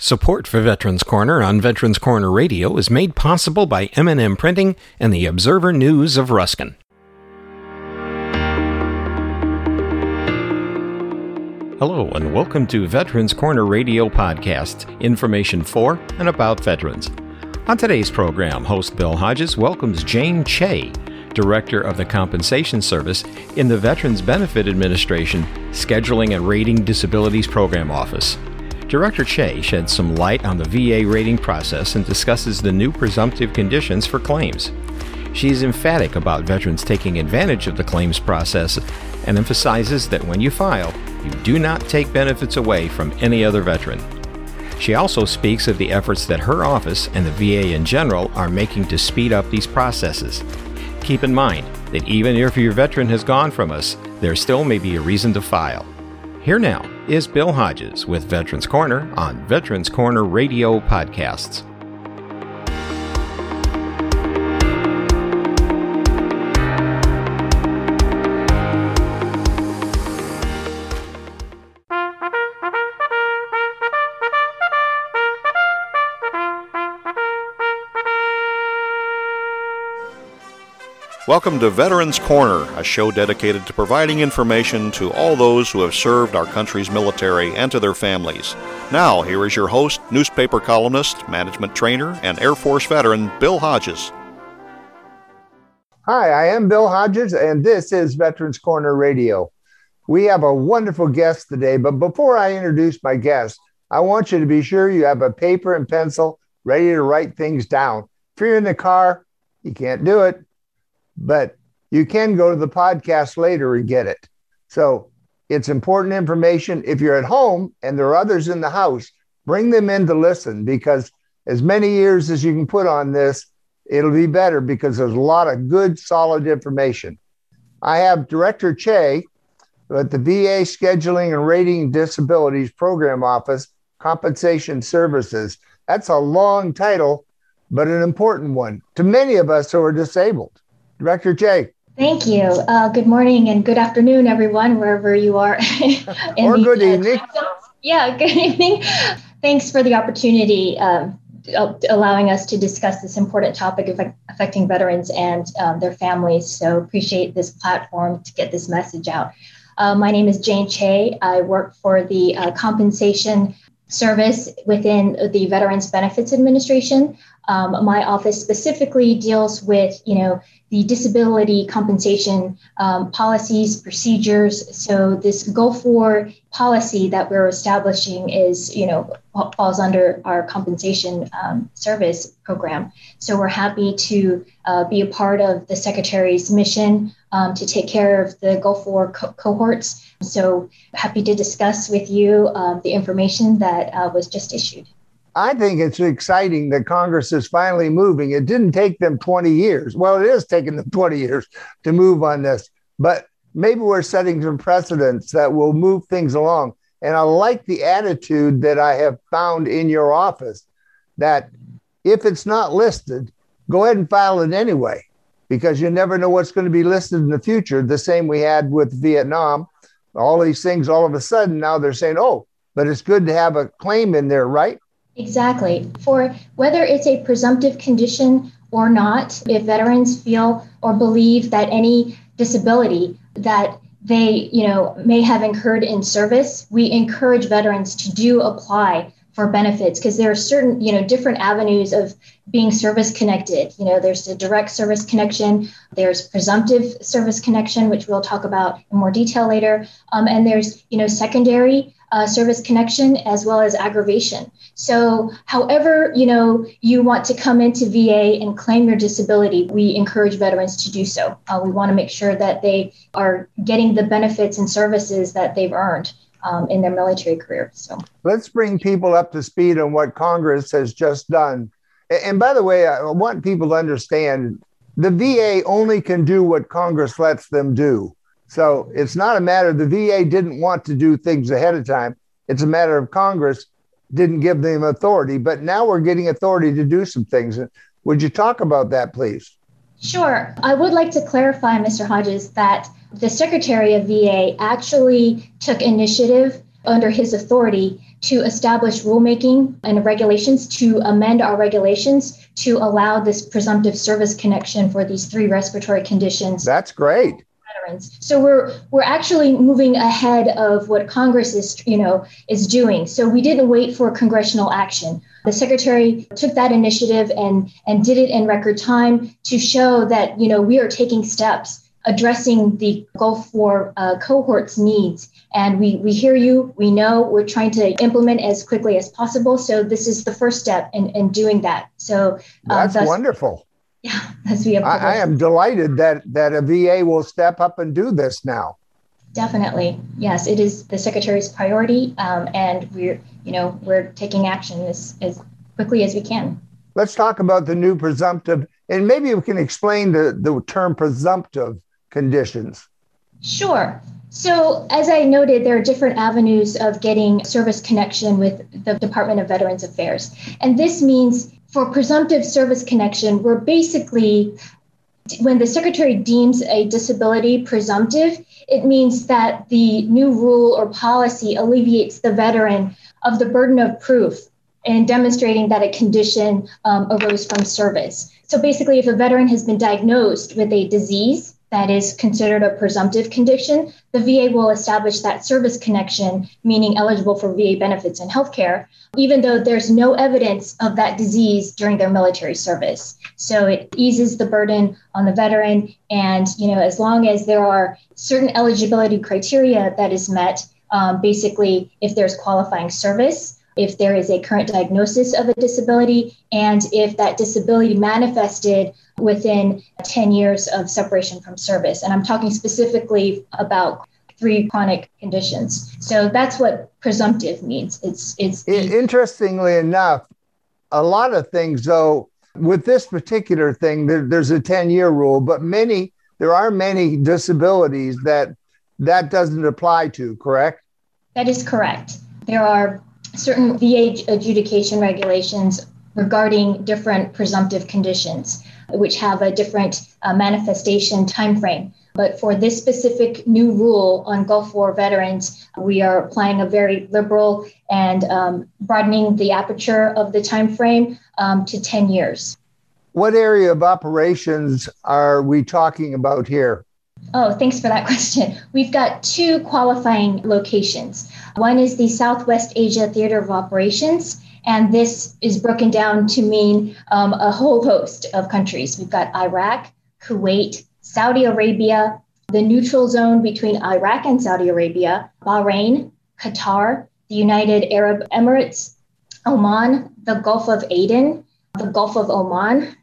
Support for Veterans Corner on Veterans Corner Radio is made possible by M&M Printing and the Observer News of Ruskin. Hello and welcome to Veterans Corner Radio podcast, information for and about veterans. On today's program, host Bill Hodges welcomes Jane Che, Director of the Compensation Service in the Veterans Benefit Administration Scheduling and Rating Disabilities Program Office. Director Che sheds some light on the VA rating process and discusses the new presumptive conditions for claims. She is emphatic about veterans taking advantage of the claims process and emphasizes that when you file, you do not take benefits away from any other veteran. She also speaks of the efforts that her office and the VA in general are making to speed up these processes. Keep in mind that even if your veteran has gone from us, there still may be a reason to file. Here now is Bill Hodges with Veterans Corner on Veterans Corner Radio Podcasts. Welcome to Veterans Corner, a show dedicated to providing information to all those who have served our country's military and to their families. Now, here is your host, newspaper columnist, management trainer, and Air Force veteran, Bill Hodges. Hi, I am Bill Hodges, and this is Veterans Corner Radio. We have a wonderful guest today, but before I introduce my guest, I want you to be sure you have a paper and pencil ready to write things down. If you're in the car, you can't do it but you can go to the podcast later and get it. So it's important information. If you're at home and there are others in the house, bring them in to listen because as many years as you can put on this, it'll be better because there's a lot of good, solid information. I have Director Che at the VA Scheduling and Rating Disabilities Program Office, Compensation Services. That's a long title, but an important one to many of us who are disabled. Director Che. Thank you. Uh, good morning and good afternoon, everyone, wherever you are. or good evening. Yeah, good evening. Thanks for the opportunity, um, allowing us to discuss this important topic of affecting veterans and um, their families. So appreciate this platform to get this message out. Uh, my name is Jane Che. I work for the uh, compensation service within the Veterans Benefits Administration. Um, my office specifically deals with, you know, the disability compensation um, policies, procedures. So this Gulf War policy that we're establishing is, you know, falls under our compensation um, service program. So we're happy to uh, be a part of the Secretary's mission um, to take care of the Gulf War co- cohorts. So happy to discuss with you uh, the information that uh, was just issued. I think it's exciting that Congress is finally moving. It didn't take them 20 years. Well, it is taking them 20 years to move on this, but maybe we're setting some precedents that will move things along. And I like the attitude that I have found in your office that if it's not listed, go ahead and file it anyway, because you never know what's going to be listed in the future. The same we had with Vietnam. All these things, all of a sudden, now they're saying, oh, but it's good to have a claim in there, right? Exactly. For whether it's a presumptive condition or not, if veterans feel or believe that any disability that they, you know, may have incurred in service, we encourage veterans to do apply for benefits because there are certain, you know, different avenues of being service connected. You know, there's a direct service connection, there's presumptive service connection, which we'll talk about in more detail later, um, and there's, you know, secondary uh, service connection as well as aggravation. So, however, you know, you want to come into VA and claim your disability, we encourage veterans to do so. Uh, we want to make sure that they are getting the benefits and services that they've earned. Um, in their military career. So let's bring people up to speed on what Congress has just done. And by the way, I want people to understand the VA only can do what Congress lets them do. So it's not a matter the VA didn't want to do things ahead of time. It's a matter of Congress didn't give them authority, but now we're getting authority to do some things. Would you talk about that, please? Sure. I would like to clarify, Mr. Hodges, that the Secretary of VA actually took initiative under his authority to establish rulemaking and regulations to amend our regulations to allow this presumptive service connection for these three respiratory conditions. That's great. So we're we're actually moving ahead of what Congress is you know is doing. So we didn't wait for congressional action. The secretary took that initiative and and did it in record time to show that you know we are taking steps addressing the Gulf War uh, cohort's needs. And we, we hear you, we know, we're trying to implement as quickly as possible. So this is the first step in, in doing that. So uh, that's wonderful. Yeah, as we have. I, I am delighted that, that a VA will step up and do this now. Definitely, yes. It is the secretary's priority, um, and we're you know we're taking action as as quickly as we can. Let's talk about the new presumptive, and maybe we can explain the the term presumptive conditions? Sure. So, as I noted, there are different avenues of getting service connection with the Department of Veterans Affairs. And this means for presumptive service connection, we're basically, when the Secretary deems a disability presumptive, it means that the new rule or policy alleviates the veteran of the burden of proof in demonstrating that a condition um, arose from service. So basically, if a veteran has been diagnosed with a disease that is considered a presumptive condition, the VA will establish that service connection, meaning eligible for VA benefits and healthcare, even though there's no evidence of that disease during their military service. So it eases the burden on the veteran. And, you know, as long as there are certain eligibility criteria that is met, um, basically, if there's qualifying service, if there is a current diagnosis of a disability, and if that disability manifested within 10 years of separation from service. And I'm talking specifically about three chronic conditions. So that's what presumptive means. It's it's the- interestingly enough, a lot of things though with this particular thing there, there's a 10 year rule, but many there are many disabilities that that doesn't apply to, correct? That is correct. There are certain VA adjudication regulations regarding different presumptive conditions, which have a different uh, manifestation timeframe. But for this specific new rule on Gulf War veterans, we are applying a very liberal and um, broadening the aperture of the timeframe um, to 10 years. What area of operations are we talking about here? Oh, thanks for that question. We've got two qualifying locations. One is the Southwest Asia Theater of Operations, and this is broken down to mean um, a whole host of countries. We've got Iraq, Kuwait, Saudi Arabia, the neutral zone between Iraq and Saudi Arabia, Bahrain, Qatar, the United Arab Emirates, Oman, the Gulf of Aden, the Gulf of Oman.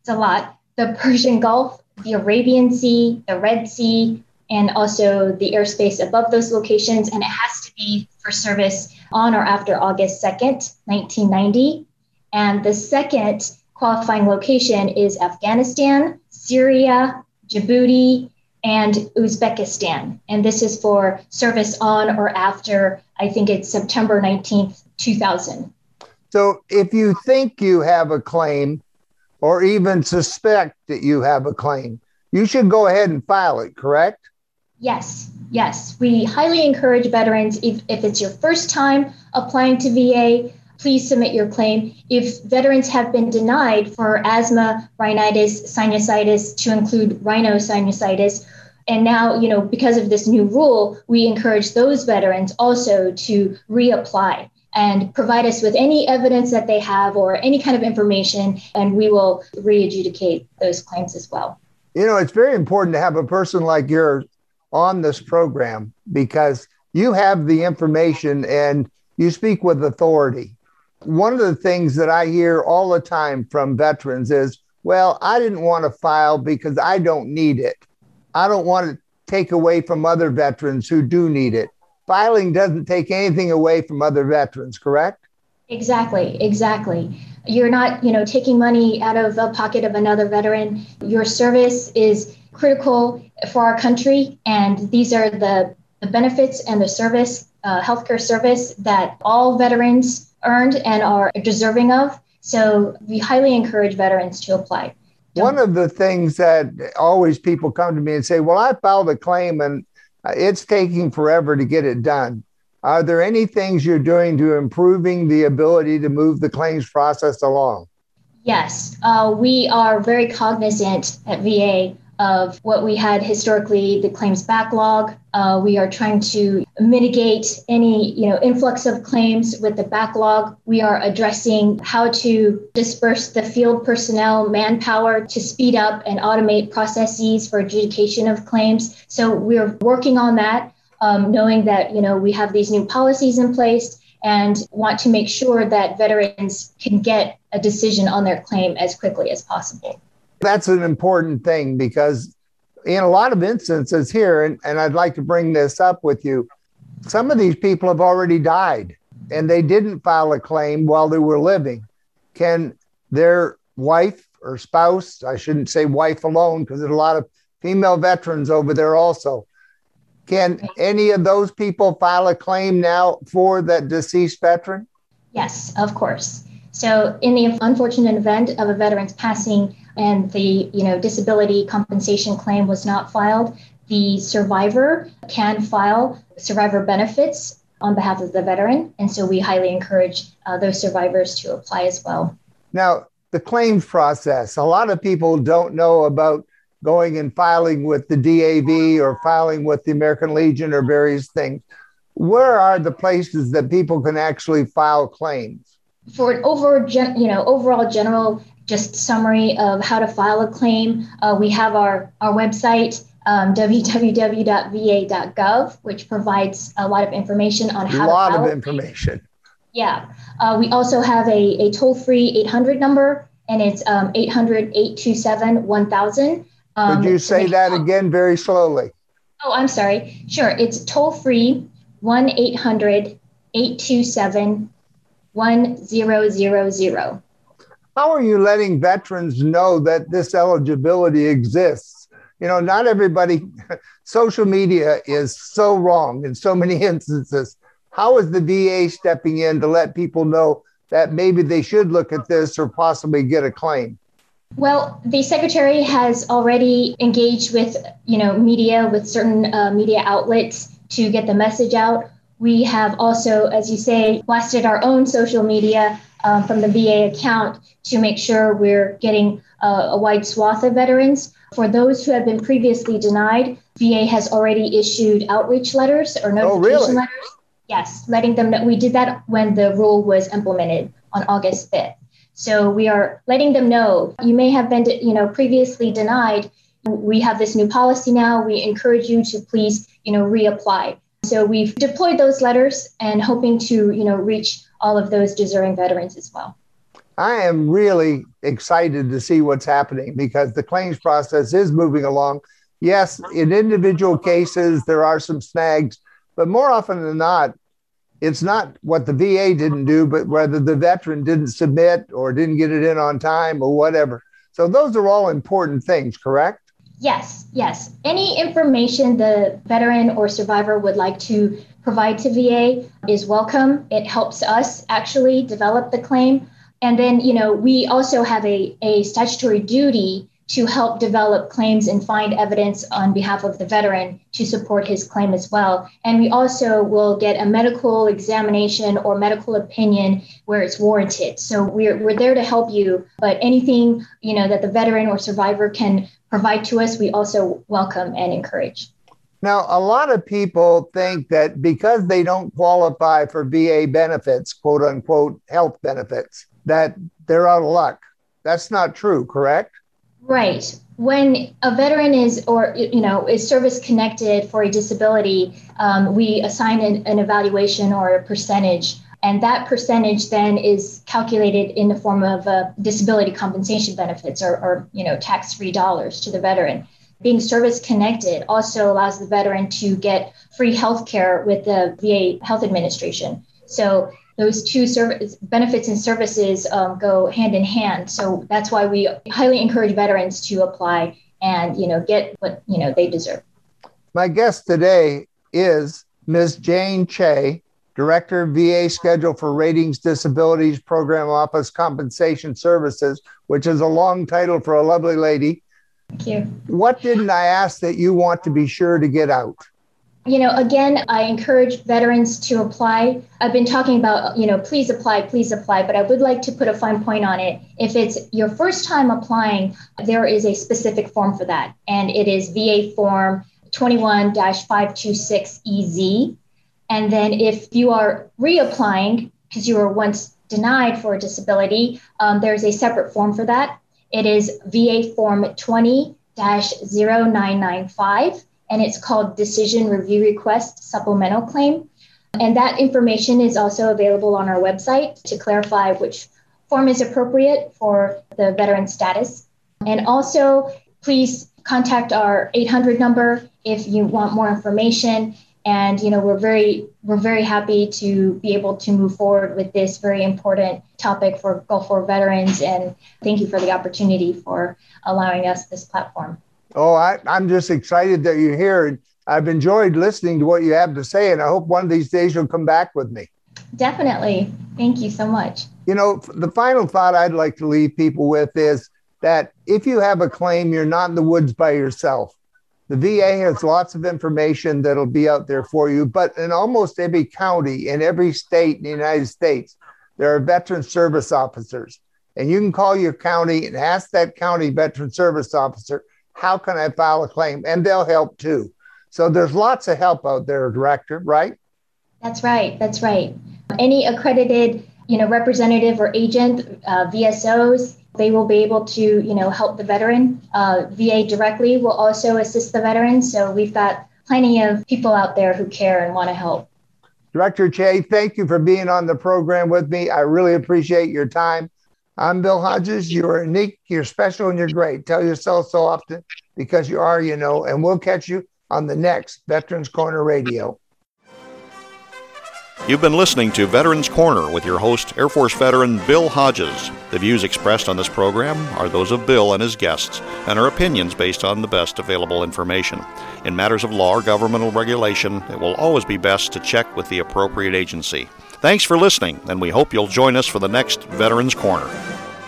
It's a lot. The Persian Gulf, the Arabian Sea, the Red Sea, and also the airspace above those locations. And it has to be for service on or after August 2nd, 1990. And the second qualifying location is Afghanistan, Syria, Djibouti, and Uzbekistan. And this is for service on or after, I think it's September 19th, 2000. So if you think you have a claim, or even suspect that you have a claim, you should go ahead and file it, correct? Yes, yes. We highly encourage veterans, if, if it's your first time applying to VA, please submit your claim. If veterans have been denied for asthma, rhinitis, sinusitis, to include rhinosinusitis, and now, you know, because of this new rule, we encourage those veterans also to reapply and provide us with any evidence that they have or any kind of information, and we will re-adjudicate those claims as well. You know, it's very important to have a person like yours on this program because you have the information and you speak with authority. One of the things that I hear all the time from veterans is, well, I didn't want to file because I don't need it. I don't want to take away from other veterans who do need it filing doesn't take anything away from other veterans, correct? Exactly, exactly. You're not, you know, taking money out of the pocket of another veteran. Your service is critical for our country, and these are the, the benefits and the service, uh, healthcare service that all veterans earned and are deserving of. So we highly encourage veterans to apply. Don't One of the things that always people come to me and say, "Well, I filed a claim and it's taking forever to get it done. Are there any things you're doing to improving the ability to move the claims process along? Yes, uh, we are very cognizant at VA of what we had historically, the claims backlog. Uh, we are trying to mitigate any you know influx of claims with the backlog. We are addressing how to disperse the field personnel manpower to speed up and automate processes for adjudication of claims. So we're working on that, um, knowing that you know we have these new policies in place and want to make sure that veterans can get a decision on their claim as quickly as possible. That's an important thing because in a lot of instances here, and, and I'd like to bring this up with you, some of these people have already died and they didn't file a claim while they were living. Can their wife or spouse, I shouldn't say wife alone, because there's a lot of female veterans over there also. Can any of those people file a claim now for that deceased veteran? Yes, of course. So, in the unfortunate event of a veteran's passing and the you know disability compensation claim was not filed, the survivor can file survivor benefits on behalf of the veteran, and so we highly encourage uh, those survivors to apply as well. Now, the claims process. A lot of people don't know about going and filing with the DAV or filing with the American Legion or various things. Where are the places that people can actually file claims? For an over, you know, overall general just summary of how to file a claim, uh, we have our, our website, um, www.va.gov, which provides a lot of information on how to file a lot of information. Yeah. Uh, we also have a, a toll free 800 number, and it's um, 800 827 1000. Um, Could you say that again very slowly? Oh, I'm sorry. Sure. It's toll free 1 800 827 1000. How are you letting veterans know that this eligibility exists? You know, not everybody, social media is so wrong in so many instances. How is the VA stepping in to let people know that maybe they should look at this or possibly get a claim? Well, the secretary has already engaged with, you know, media, with certain uh, media outlets to get the message out. We have also, as you say, blasted our own social media um, from the VA account to make sure we're getting uh, a wide swath of veterans. For those who have been previously denied, VA has already issued outreach letters or notification oh, really? letters. Yes, letting them know. We did that when the rule was implemented on August 5th. So we are letting them know you may have been, you know, previously denied. We have this new policy now. We encourage you to please, you know, reapply. So we've deployed those letters and hoping to, you know, reach all of those deserving veterans as well. I am really excited to see what's happening because the claims process is moving along. Yes, in individual cases, there are some snags, but more often than not, it's not what the VA didn't do, but whether the veteran didn't submit or didn't get it in on time or whatever. So, those are all important things, correct? Yes, yes. Any information the veteran or survivor would like to provide to VA is welcome. It helps us actually develop the claim. And then, you know, we also have a, a statutory duty to help develop claims and find evidence on behalf of the veteran to support his claim as well. And we also will get a medical examination or medical opinion where it's warranted. So we're, we're there to help you, but anything, you know, that the veteran or survivor can provide to us, we also welcome and encourage. Now, a lot of people think that because they don't qualify for VA benefits, quote unquote, health benefits, that they're out of luck. That's not true, correct? Right. When a veteran is, or you know, is service connected for a disability, um, we assign an, an evaluation or a percentage. And that percentage then is calculated in the form of uh, disability compensation benefits or, or you know tax-free dollars to the veteran. Being service connected also allows the veteran to get free health care with the va health administration. So those two service benefits and services um, go hand in hand so that's why we highly encourage veterans to apply and you know get what you know they deserve my guest today is ms jane che Director, VA Schedule for Ratings Disabilities Program Office Compensation Services, which is a long title for a lovely lady. Thank you. What didn't I ask that you want to be sure to get out? You know, again, I encourage veterans to apply. I've been talking about, you know, please apply, please apply, but I would like to put a fine point on it. If it's your first time applying, there is a specific form for that, and it is VA form 21 526EZ. And then if you are reapplying because you were once denied for a disability, um, there's a separate form for that. It is VA form 20 0995 and it's called Decision Review Request Supplemental Claim. And that information is also available on our website to clarify which form is appropriate for the veteran status. And also, please contact our 800 number if you want more information. And you know, we're very we're very happy to be able to move forward with this very important topic for Gulf War veterans. And thank you for the opportunity for allowing us this platform. Oh, I, I'm just excited that you're here. I've enjoyed listening to what you have to say, and I hope one of these days you'll come back with me. Definitely. Thank you so much. You know, the final thought I'd like to leave people with is that if you have a claim, you're not in the woods by yourself. The VA has lots of information that'll be out there for you, but in almost every county, in every state in the United States, there are veteran service officers. And you can call your county and ask that county veteran service officer how can I file a claim? And they'll help too. So there's lots of help out there, director, right? That's right. That's right. Any accredited, you know, representative or agent, uh, VSOs, they will be able to, you know, help the veteran. Uh, VA directly will also assist the veteran. So we've got plenty of people out there who care and want to help. Director Che, thank you for being on the program with me. I really appreciate your time. I'm Bill Hodges. You're unique, you're special, and you're great. Tell yourself so often because you are, you know, and we'll catch you on the next Veterans Corner Radio. You've been listening to Veterans Corner with your host, Air Force veteran Bill Hodges. The views expressed on this program are those of Bill and his guests and are opinions based on the best available information. In matters of law or governmental regulation, it will always be best to check with the appropriate agency. Thanks for listening, and we hope you'll join us for the next Veterans Corner.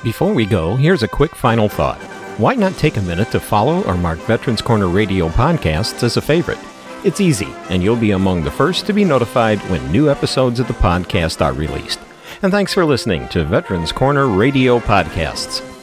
Before we go, here's a quick final thought. Why not take a minute to follow or mark Veterans Corner Radio podcasts as a favorite? It's easy, and you'll be among the first to be notified when new episodes of the podcast are released. And thanks for listening to Veterans Corner Radio Podcasts.